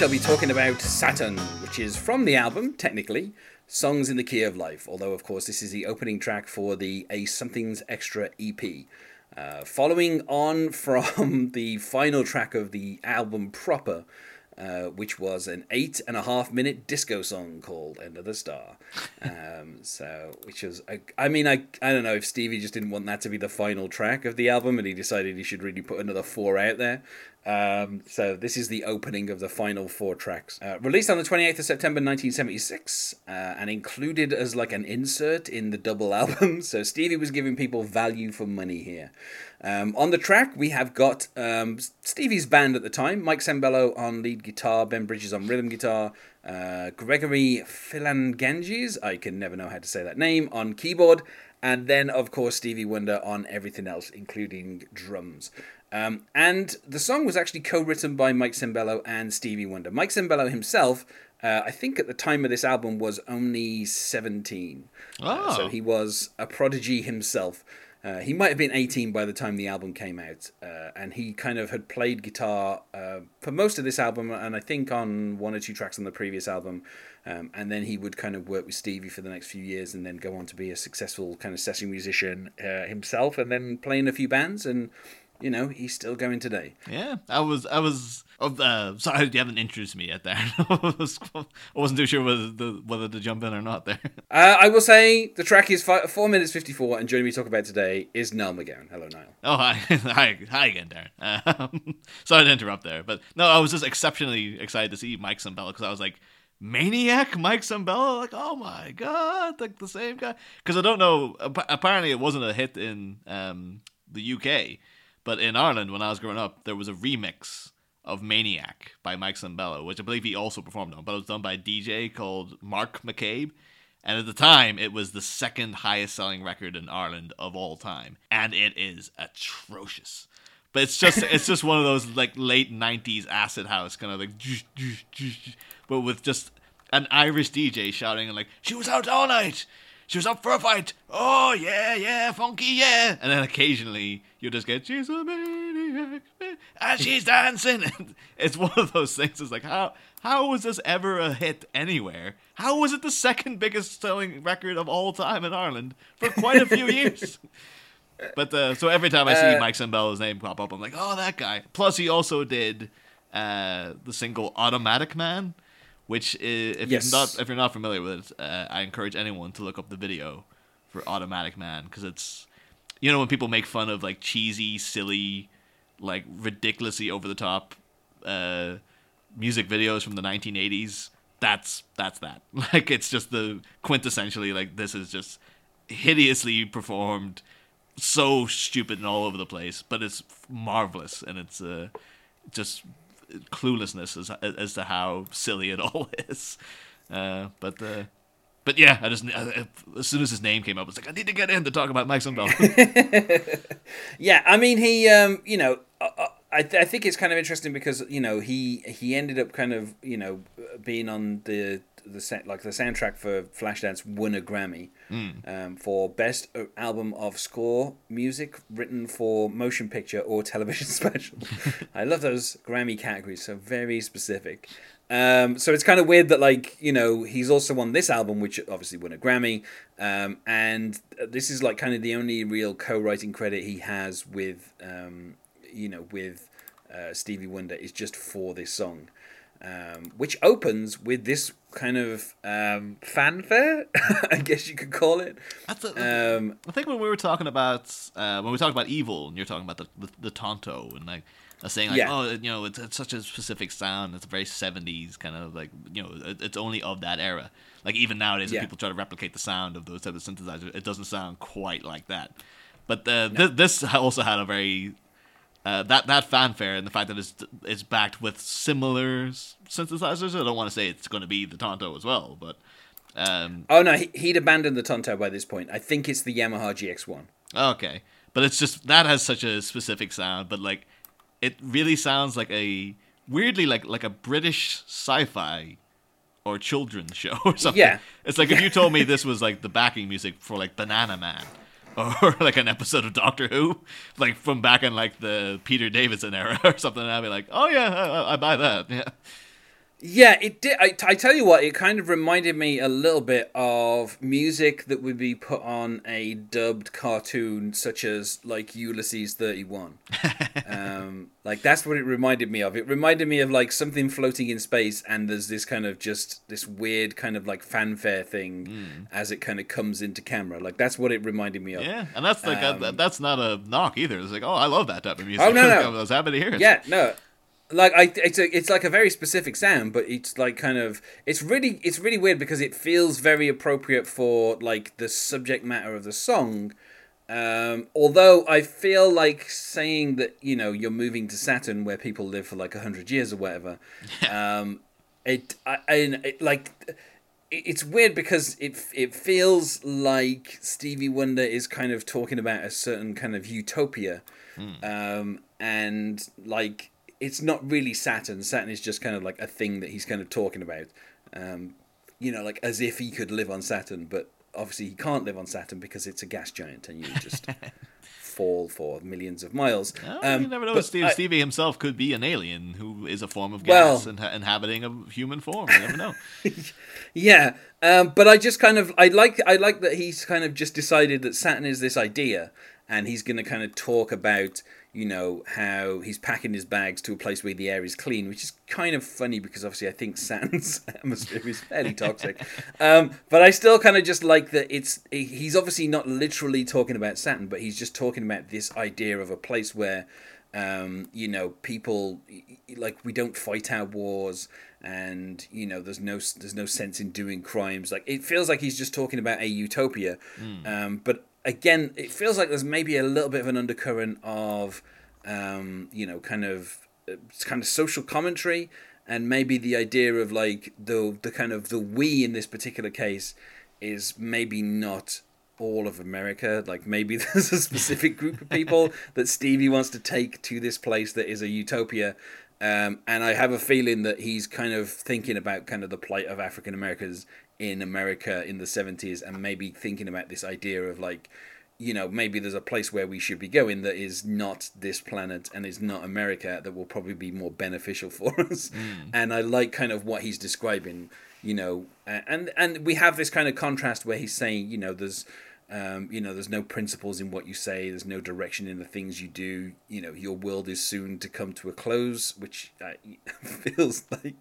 shall be talking about Saturn, which is from the album, technically, Songs in the Key of Life, although of course this is the opening track for the A Something's Extra EP. Uh, following on from the final track of the album proper, uh, which was an eight and a half minute disco song called "Another Star." Um, so, which was, I, I mean, I, I don't know if Stevie just didn't want that to be the final track of the album, and he decided he should really put another four out there. Um, so this is the opening of the final four tracks. Uh, released on the 28th of September 1976 uh, and included as like an insert in the double album. So Stevie was giving people value for money here. Um, on the track, we have got um, Stevie's band at the time Mike Sembello on lead guitar, Ben Bridges on rhythm guitar, uh, Gregory Phillinganes, I can never know how to say that name, on keyboard, and then, of course, Stevie Wonder on everything else, including drums. Um, and the song was actually co written by Mike Sembello and Stevie Wonder. Mike Sembello himself, uh, I think at the time of this album, was only 17. Oh. Uh, so he was a prodigy himself. Uh, he might have been 18 by the time the album came out, uh, and he kind of had played guitar uh, for most of this album, and I think on one or two tracks on the previous album. Um, and then he would kind of work with Stevie for the next few years, and then go on to be a successful kind of session musician uh, himself, and then play in a few bands. And you know, he's still going today. Yeah, I was, I was. Oh, uh, sorry, you haven't introduced me yet. There, I, was, I wasn't too sure whether, the, whether to jump in or not. There. Uh, I will say the track is five, four minutes fifty four, and joining me to talk about today is Niall McGowan. Hello, Niall. Oh, hi, hi, hi again, Darren. Um, sorry to interrupt there, but no, I was just exceptionally excited to see Mike Sembello because I was like, Maniac Mike Sembello, like, oh my god, like the same guy. Because I don't know, apparently it wasn't a hit in um, the UK but in Ireland, when I was growing up, there was a remix of Maniac by Mike Sembello, which I believe he also performed on, but it was done by a DJ called Mark McCabe. And at the time, it was the second highest selling record in Ireland of all time. And it is atrocious. But it's just it's just one of those like late nineties acid house kind of like but with just an Irish DJ shouting and like, She was out all night she was up for a fight. Oh yeah, yeah, funky, yeah. And then occasionally you just get she's a maniac and she's dancing. it's one of those things. It's like how how was this ever a hit anywhere? How was it the second biggest selling record of all time in Ireland for quite a few years? But uh, so every time I see uh, Mike Sembello's name pop up, I'm like, oh, that guy. Plus, he also did uh, the single "Automatic Man," which is, if yes. you're not if you're not familiar with it, uh, I encourage anyone to look up the video for Automatic Man because it's you know when people make fun of like cheesy, silly, like ridiculously over the top uh, music videos from the 1980s. That's that's that. Like it's just the quintessentially like this is just hideously performed, so stupid and all over the place, but it's marvelous and it's uh, just cluelessness as as to how silly it all is. Uh, but uh, but yeah, I just uh, as soon as his name came up, I was like, I need to get in to talk about Mike Sembello. yeah, I mean, he, um, you know, uh, uh, I, th- I think it's kind of interesting because you know he he ended up kind of you know being on the the set like the soundtrack for Flashdance won a Grammy mm. um, for best uh, album of score music written for motion picture or television special. I love those Grammy categories, so very specific. Um, so it's kind of weird that like you know he's also on this album, which obviously won a Grammy, um, and this is like kind of the only real co-writing credit he has with um, you know with uh, Stevie Wonder is just for this song um, which opens with this kind of um, fanfare, I guess you could call it. A, um, I think when we were talking about uh, when we talked about evil, and you're talking about the the, the tonto and like saying like, yeah. oh, you know, it's, it's, such a specific sound. It's a very '70s kind of like, you know, it, it's only of that era. Like even nowadays, yeah. when people try to replicate the sound of those type of synthesizers, it doesn't sound quite like that. But uh, no. th- this also had a very uh, that that fanfare and the fact that it's it's backed with similar synthesizers. I don't want to say it's going to be the Tonto as well, but um, oh no, he, he'd abandoned the Tonto by this point. I think it's the Yamaha GX1. Okay, but it's just that has such a specific sound, but like it really sounds like a weirdly like like a British sci-fi or children's show or something. Yeah, it's like if you told me this was like the backing music for like Banana Man or like an episode of Doctor Who, like from back in like the Peter Davison era or something. And I'd be like, oh yeah, I, I buy that. Yeah. Yeah, it did. I, I tell you what, it kind of reminded me a little bit of music that would be put on a dubbed cartoon, such as like Ulysses 31. um, like that's what it reminded me of. It reminded me of like something floating in space, and there's this kind of just this weird kind of like fanfare thing Hmm. as it kind of comes into camera. Like that's what it reminded me of. Yeah, and that's like Um, that, that's not a knock either. It's like, oh, I love that type of music. Oh, no, no. I was happy to hear it. Yeah, no. Like I, it's a, it's like a very specific sound, but it's like kind of, it's really, it's really weird because it feels very appropriate for like the subject matter of the song. Um, although I feel like saying that you know you're moving to Saturn where people live for like a hundred years or whatever, um, it, I, I it, like it- it's weird because it it feels like Stevie Wonder is kind of talking about a certain kind of utopia, um, and like it's not really Saturn. Saturn is just kind of like a thing that he's kind of talking about, um, you know, like as if he could live on Saturn, but obviously he can't live on Saturn because it's a gas giant and you just fall for millions of miles. Well, Um, you never know. Steve, I- Stevie himself could be an alien who is a form of Well- gas and inhabiting a human form. You never know. Yeah, um, but I just kind of I like I like that he's kind of just decided that Saturn is this idea, and he's going to kind of talk about you know how he's packing his bags to a place where the air is clean, which is kind of funny because obviously I think Saturn's atmosphere is fairly toxic, um, but I still kind of just like that it's he's obviously not literally talking about Saturn, but he's just talking about this idea of a place where um, you know people like we don't fight our wars and you know there's no there's no sense in doing crimes. Like it feels like he's just talking about a utopia. Um, but again it feels like there's maybe a little bit of an undercurrent of um, you know kind of uh, kind of social commentary and maybe the idea of like the the kind of the we in this particular case is maybe not all of America. Like maybe there's a specific group of people that Stevie wants to take to this place that is a utopia. Um, and I have a feeling that he's kind of thinking about kind of the plight of African Americans in America in the 70s and maybe thinking about this idea of like, you know, maybe there's a place where we should be going that is not this planet and is not America that will probably be more beneficial for us. Hmm. And I like kind of what he's describing, you know, and and we have this kind of contrast where he's saying, you know, there's um, you know, there's no principles in what you say. There's no direction in the things you do. You know, your world is soon to come to a close, which uh, feels like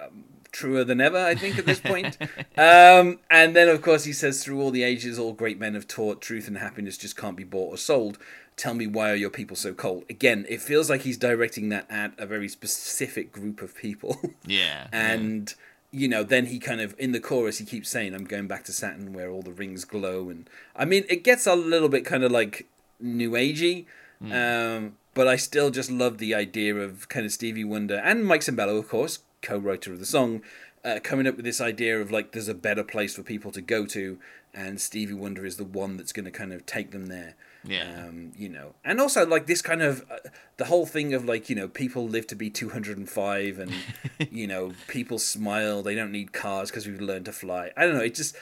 um, truer than ever. I think at this point. um, and then, of course, he says, "Through all the ages, all great men have taught truth and happiness just can't be bought or sold." Tell me why are your people so cold? Again, it feels like he's directing that at a very specific group of people. Yeah. and you know then he kind of in the chorus he keeps saying i'm going back to saturn where all the rings glow and i mean it gets a little bit kind of like new agey um, but i still just love the idea of kind of stevie wonder and mike Sembello, of course co-writer of the song uh, coming up with this idea of like there's a better place for people to go to and stevie wonder is the one that's going to kind of take them there Yeah. um, you know, and also like this kind of uh, the whole thing of like you know people live to be two hundred and five, and you know people smile. They don't need cars because we've learned to fly. I don't know. It just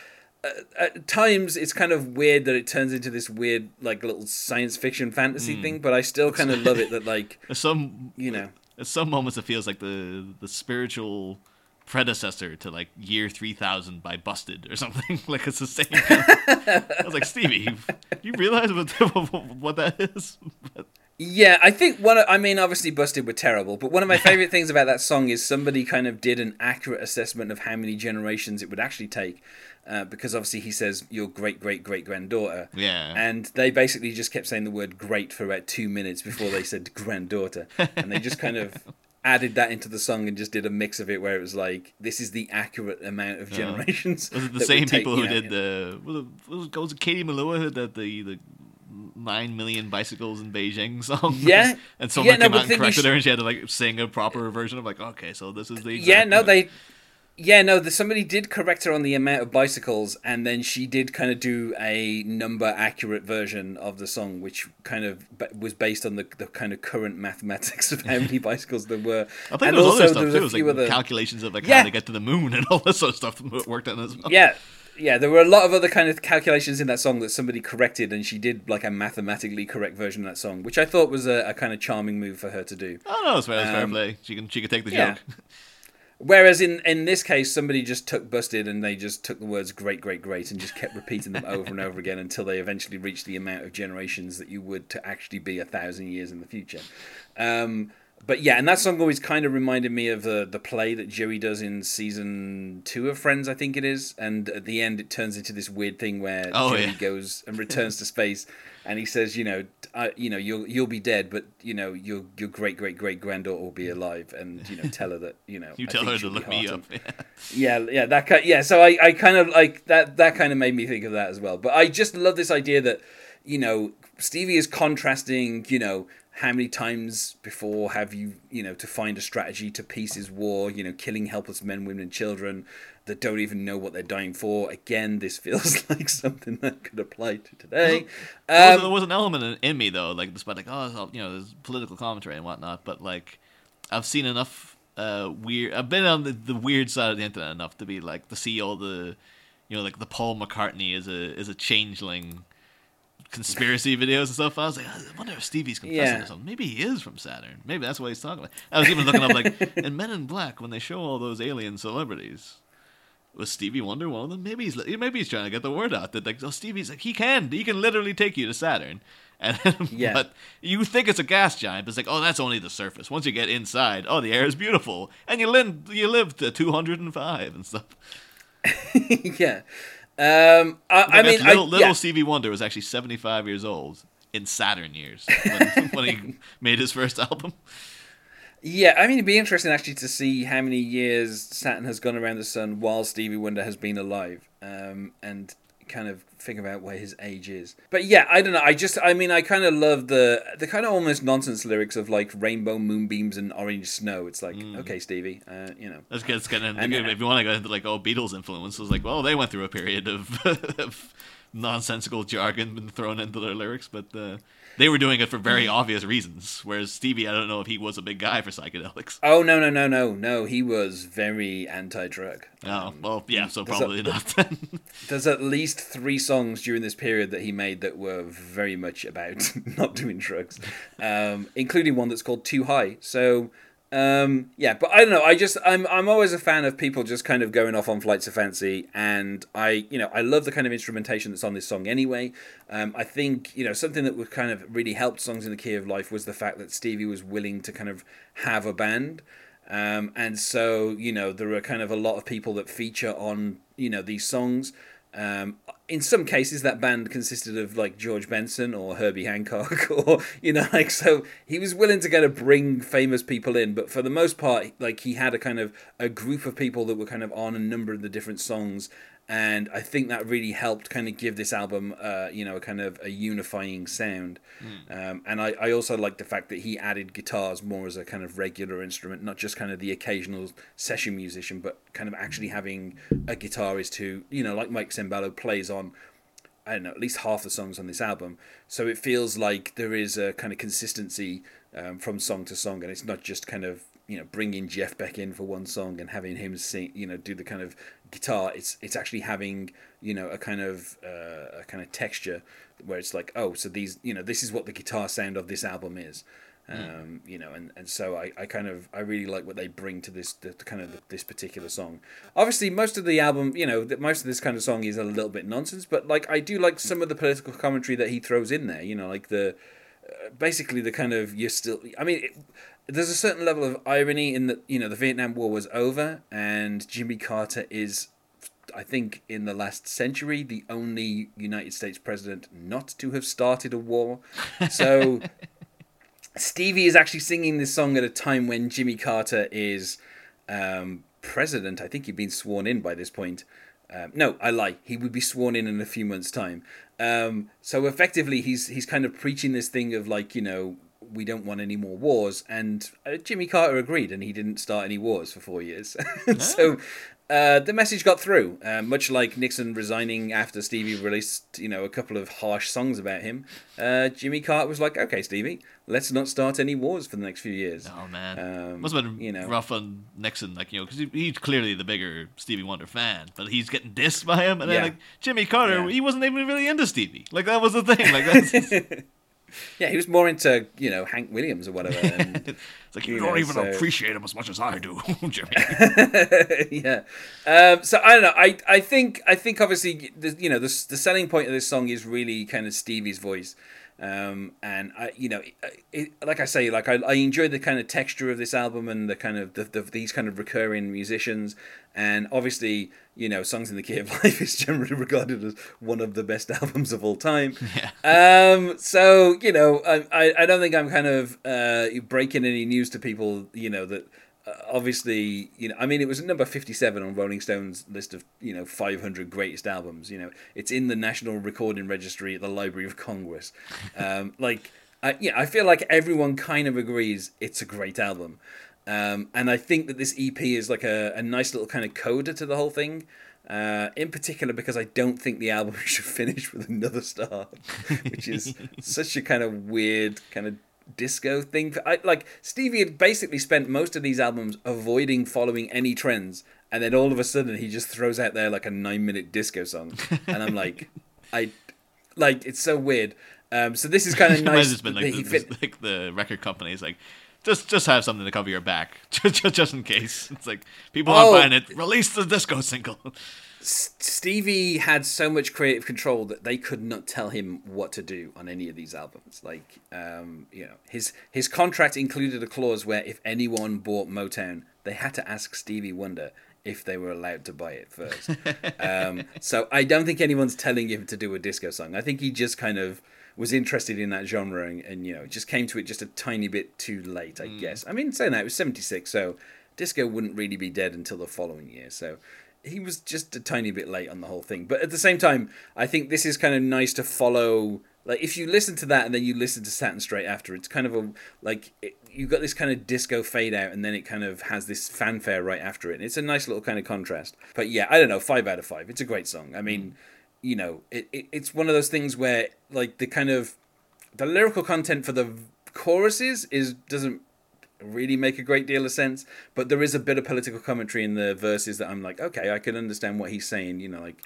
uh, at times it's kind of weird that it turns into this weird like little science fiction fantasy thing, but I still kind of love it that like some you know. At some moments, it feels like the the spiritual predecessor to like Year Three Thousand by Busted or something. like it's the same. I was like, Stevie, you, you realize what what that is? But, Yeah, I think one. Of, I mean, obviously, Busted were terrible, but one of my favorite things about that song is somebody kind of did an accurate assessment of how many generations it would actually take, uh, because obviously he says your great great great granddaughter. Yeah. And they basically just kept saying the word "great" for about two minutes before they said granddaughter, and they just kind of added that into the song and just did a mix of it where it was like this is the accurate amount of generations. was it the same people you who know, did the was it, was it, was it Katie Melua who did the the nine million bicycles in Beijing song? Yeah. and someone Yeah, no, came out and corrected her, and she had to like sing a proper version of like, okay, so this is the yeah no they yeah no the, somebody did correct her on the amount of bicycles and then she did kind of do a number accurate version of the song which kind of was based on the, the kind of current mathematics of how many bicycles there were I think and there was also other stuff there was too. It was like other calculations of like Yeah. how to get to the moon and all this sort of stuff worked out as well. yeah yeah, there were a lot of other kind of calculations in that song that somebody corrected, and she did like a mathematically correct version of that song, which I thought was a, a kind of charming move for her to do. Oh no, it's fair, it's fair Um, play. She can she can take the yeah. joke. Whereas in in this case, somebody just took busted and they just took the words "great, great, great" and just kept repeating them over and over again until they eventually reached the amount of generations that you would to actually be a thousand years in the future. Um, but yeah, and that song always kind of reminded me of the the play that Joey does in season two of Friends, I think it is. And at the end, it turns into this weird thing where Oh, Joey yeah. goes and returns to space, and he says, you know, I, you know, you'll you'll be dead, but you know, your your great great great granddaughter will be mm. alive, and you know, tell her that you know. You I tell her to look me up. Yeah, yeah, that kind, yeah. So I, I kind of like that. That kind of made me think of that as well. But I just love this idea that, you know, Stevie is contrasting. You know, how many times before have you, you know, to find a strategy to peace his war? You know, killing helpless men, women, and children that don't even know what they're dying for. Again, this feels like something that could apply to today. There was, Um, there was an element in, in me though, like despite like oh, you know, there's political commentary and whatnot, but like I've seen enough uh weird. I've been on the, the weird side of the internet enough to be like to see all the, you know, like the Paul McCartney is a is a changeling conspiracy videos and stuff. I was like, I wonder if Stevie's confessing Yeah. to something. Maybe he is from Saturn. Maybe that's what he's talking about. I was even looking up like in Men in Black when they show all those alien celebrities. Was Stevie Wonder one of them? Maybe he's maybe he's trying to get the word out that like oh Stevie's like he can he can literally take you to Saturn, and Yeah. but you think it's a gas giant, but it's like oh that's only the surface. Once you get inside, oh the air is beautiful, and you live you live to two hundred and five and stuff. yeah. Um, I, I mean, little, I, little yeah. Stevie Wonder was actually seventy five years old in Saturn years when, when he made his first album. Yeah, I mean, it'd be interesting actually to see how many years Saturn has gone around the sun while Stevie Wonder has been alive, um, and kind of figure out where his age is. But yeah, I don't know. I just, I mean, I kind of love the the kind of almost nonsense lyrics of like rainbow moonbeams and orange snow. It's like, okay, Stevie, uh, you know, Let's get, let's get into, And, uh, if you want to go into like oh Beatles influences, like well they went through a period of, of nonsensical jargon been thrown into their lyrics, but uh, they were doing it for Mm. very obvious reasons. Whereas Stevie, I don't know if he was a big guy for psychedelics. oh no, no, no, no, no, he was very anti-drug. Oh Um, well, yeah, so there's a- probably not. Then. There's at least three songs during this period that he made that were very much about not doing drugs, um, including one that's called Too High. So, um, yeah, but I don't know. I just I'm I'm always a fan of people just kind of going off on flights of fancy, and I you know I love the kind of instrumentation that's on this song anyway. Um, I think you know something that would kind of really helped songs in the key of life was the fact that Stevie was willing to kind of have a band. Um, and so, you know, there are kind of a lot of people that feature on, you know, these songs. Um, in some cases, that band consisted of like George Benson or Herbie Hancock, or you know, like so he was willing to kind of bring famous people in, but for the most part, like he had a kind of a group of people that were kind of on a number of the different songs, and I think that really helped kind of give this album, uh, you know, a kind of a unifying sound. Um, and I, I also like the fact that he added guitars more as a kind of regular instrument, not just kind of the occasional session musician, but kind of actually having a guitarist who, you know, like Mike Sembello plays on I don't know, at least half the songs on this album. So it feels like there is a kind of consistency um, from song to song, and it's not just kind of you know bringing Jeff Beck in for one song and having him sing, you know, do the kind of guitar. It's it's actually having you know a kind of uh, a kind of texture where it's like, oh, so these you know this is what the guitar sound of this album is. Um, you know, and, and so I, I kind of I really like what they bring to this the, kind of this particular song. Obviously, most of the album, you know, that most of this kind of song is a little bit nonsense, but like I do like some of the political commentary that he throws in there. You know, like the uh, basically the kind of you're still. I mean, it, there's a certain level of irony in that you know the Vietnam War was over and Jimmy Carter is. I think in the last century, the only United States president not to have started a war. So Stevie is actually singing this song at a time when Jimmy Carter is um, president. I think he'd been sworn in by this point. Um, no, I lie. He would be sworn in in a few months' time. Um, so effectively, he's he's kind of preaching this thing of like you know we don't want any more wars, and uh, Jimmy Carter agreed, and he didn't start any wars for four years. so uh, the message got through. Uh, much like Nixon resigning after Stevie released, you know, a couple of harsh songs about him, uh, Jimmy Carter was like, "Okay, Stevie, let's not start any wars for the next few years." Oh man, Um, must have been you know. rough on Nixon, like you know, because he, he's clearly the bigger Stevie Wonder fan, but he's getting dissed by him, and then Yeah. like Jimmy Carter, Yeah. he wasn't even really into Stevie. Like that was the thing. Like that's Yeah, he was more into you know Hank Williams or whatever. And, it's like you, You don't know, even so- appreciate him as much as I do, Jimmy. yeah. Um, so I don't know. I, I think I think obviously the, you know the the selling point of this song is really kind of Stevie's voice. Um, and I, you know, it, it, like I say, like I, I enjoy the kind of texture of this album and the kind of the, the these kind of recurring musicians, and obviously, you know, "Songs in the Key of Life" is generally regarded as one of the best albums of all time. Um, so you know, I, I, don't think I'm kind of uh, breaking any news to people. You know that obviously, you know, I mean, it was number 57 on Rolling Stone's list of you know 500 greatest albums. You know, it's in the National Recording Registry at the Library of Congress. Um, like, I, yeah, I feel like everyone kind of agrees it's a great album. Um, and I think that this EP is like a, a nice little kind of coda to the whole thing. Uh, in particular, because I don't think the album should finish with another star, which is such a kind of weird kind of disco thing. I, like Stevie had basically spent most of these albums avoiding following any trends, and then all of a sudden he just throws out there like a nine-minute disco song, and I'm like, I like it's so weird. Um, so this is kind of It might have nice. been like the, fit- like the record companies like. Just, just have something to cover your back, just, just in case. It's like people aren't Oh. buying it. Release the disco single. Stevie had so much creative control that they could not tell him what to do on any of these albums. Like, um, you know, his his contract included a clause where if anyone bought Motown, they had to ask Stevie Wonder if they were allowed to buy it first. um, so I don't think anyone's telling him to do a disco song. I think he just kind of was interested in that genre and, and you know just came to it just a tiny bit too late, I mm. guess. I mean, saying that it was seventy six, so disco wouldn't really be dead until the following year. So he was just a tiny bit late on the whole thing. But at the same time, I think this is kind of nice to follow. Like if you listen to that and then you listen to Saturn straight after, it's kind of a like it, you got this kind of disco fade out and then it kind of has this fanfare right after it. And it's a nice little kind of contrast. But yeah, I don't know, five out of five. It's a great song. I mean, mm. You know, it, it it's one of those things where like the kind of the lyrical content for the choruses is doesn't really make a great deal of sense, but there is a bit of political commentary in the verses that I'm like, okay, I can understand what he's saying. You know, like,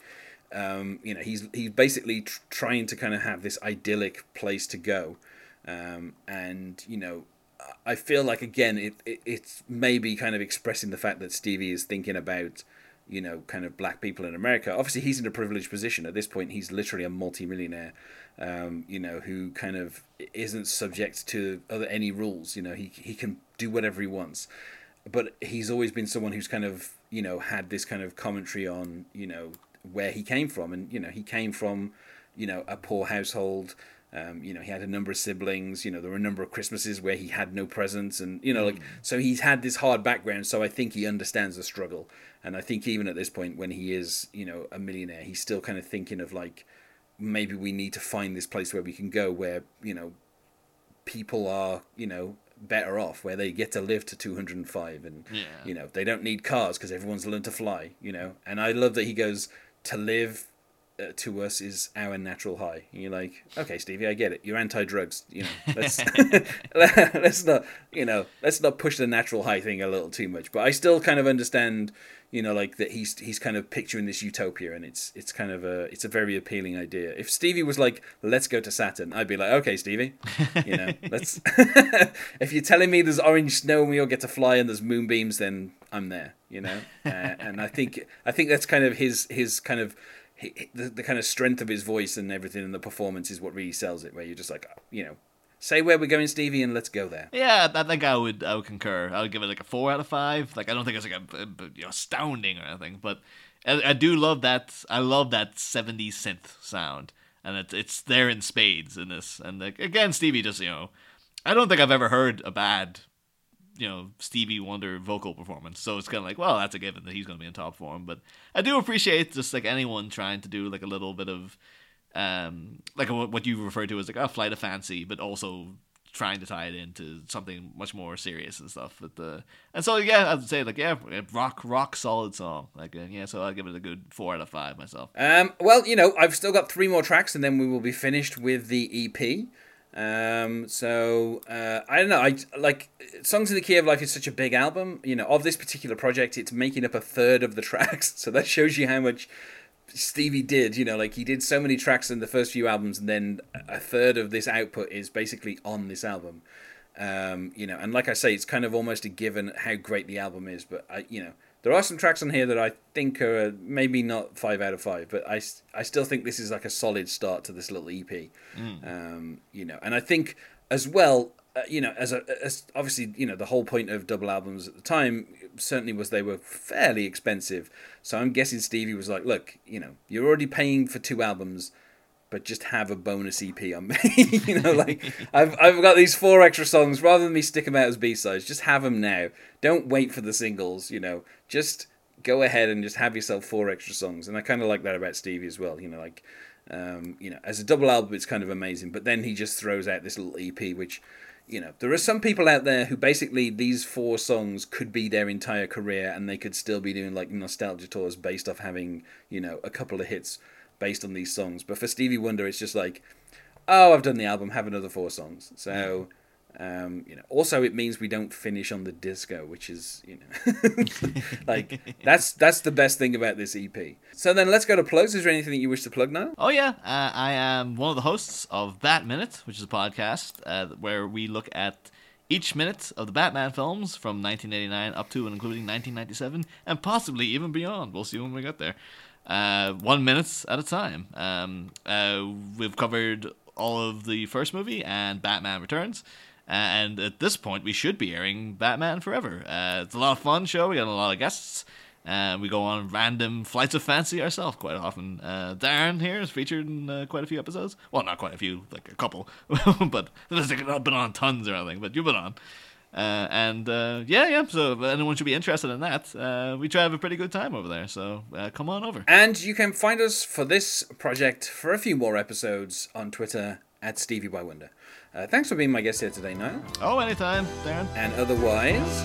um, you know, he's he's basically tr- trying to kind of have this idyllic place to go, um, and you know, I feel like again, it, it it's maybe kind of expressing the fact that Stevie is thinking about. You know, kind of black people in America. Obviously, he's in a privileged position at this point. He's literally a multimillionaire, um, you know, who kind of isn't subject to other any rules. You know, he he can do whatever he wants, but he's always been someone who's kind of you know had this kind of commentary on you know where he came from, and you know he came from you know a poor household. Um, you know, he had a number of siblings. You know, there were a number of Christmases where he had no presents, and you know, like so he's had this hard background. So I think he understands the struggle, and I think even at this point, when he is you know a millionaire, he's still kind of thinking of like maybe we need to find this place where we can go where you know people are you know better off where they get to live to 205 and Yeah. you know they don't need cars because everyone's learned to fly you know and i love that he goes to live to us is our natural high. And you're like okay stevie i get it. You're anti-drugs you know. Let's let's not you know let's not push the natural high thing a little too much. But i still kind of understand you know like that he's he's kind of picturing this utopia and it's it's kind of a it's a very appealing idea. If stevie was like let's go to saturn i'd be like okay stevie you know let's if you're telling me there's orange snow and we all get to fly and there's moonbeams then i'm there you know? Uh, and i think i think that's kind of his his kind of he- the, the kind of strength of his voice and everything and the performance is what really sells it where you're just like you know say where we're going stevie and let's go there Yeah, I think I would I would concur. I would give it like a four out of five. Like I don't think it's like a, a- a- you know, astounding or anything, but I, I do love that. I love that '70s synth sound, and it's it's there in spades in this. And like again, Stevie just you know, I don't think I've ever heard a bad you know Stevie Wonder vocal performance. So it's kind of like, well, that's a given that he's going to be in top form. But I do appreciate just like anyone trying to do like a little bit of um like what you refer to as like a flight of fancy, but also trying to tie it into something much more serious and stuff. But the and so yeah, I'd say like yeah, rock rock solid song. Like uh, yeah, so I'll give it a good four out of five myself. Um, well, you know, I've still got three more tracks, and then we will be finished with the EP. Um, so uh, I don't know. I like "Songs in the Key of Life" is such a big album. You know, of this particular project, it's making up a third of the tracks. So that shows you how much Stevie did. You know, like he did so many tracks in the first few albums, and then a third of this output is basically on this album. Um, you know, and like I say, it's kind of almost a given how great the album is. But I, you know, there are some tracks on here that I think are maybe not five out of five, but I, I still think this is like a solid start to this little EP. Mm. Um, you know, and I think as well, uh, you know, as a as obviously, you know, the whole point of double albums at the time certainly was they were fairly expensive. So I'm guessing Stevie was like, look, you know, you're already paying for two albums but just have a bonus EP on me. you know, like I've I've got these four extra songs. Rather than me stick them out as B sides, just have them now. Don't wait for the singles. You know, just go ahead and just have yourself four extra songs. And I kind of like that about Stevie as well. You know, like um, you know, as a double album, it's kind of amazing. But then he just throws out this little EP, which you know, there are some people out there who basically these four songs could be their entire career, and they could still be doing like nostalgia tours based off having you know a couple of hits based on these songs. But for Stevie Wonder, it's just like, oh, I've done the album, have another four songs. So, um, you know, also it means we don't finish on the disco, which is, you know, like that's that's the best thing about this EP. So then let's go to plugs. Is there anything that you wish to plug now? Oh yeah, uh, I am one of the hosts of Bat Minute, which is a podcast uh, where we look at each minute of the Batman films from 1989 up to and including 1997, and possibly even beyond. We'll see when we get there uh, one minute at a time. Um, uh, we've covered all of the first movie and Batman Returns. And at this point, we should be airing Batman Forever. Uh, it's a lot of fun show. We got a lot of guests. Uh, we go on random flights of fancy ourselves quite often. Uh, Darren here is featured in uh, quite a few episodes. Well, not quite a few, like a couple, but not been on tons or anything. But you've been on. Uh, and uh, yeah, yeah. So anyone should be interested in that. Uh, we try to have a pretty good time over there. So uh, come on over. And you can find us for this project for a few more episodes on Twitter at Stevie by Wonder. Uh, thanks for being my guest here today, Niall. Oh, anytime, Darren. And otherwise.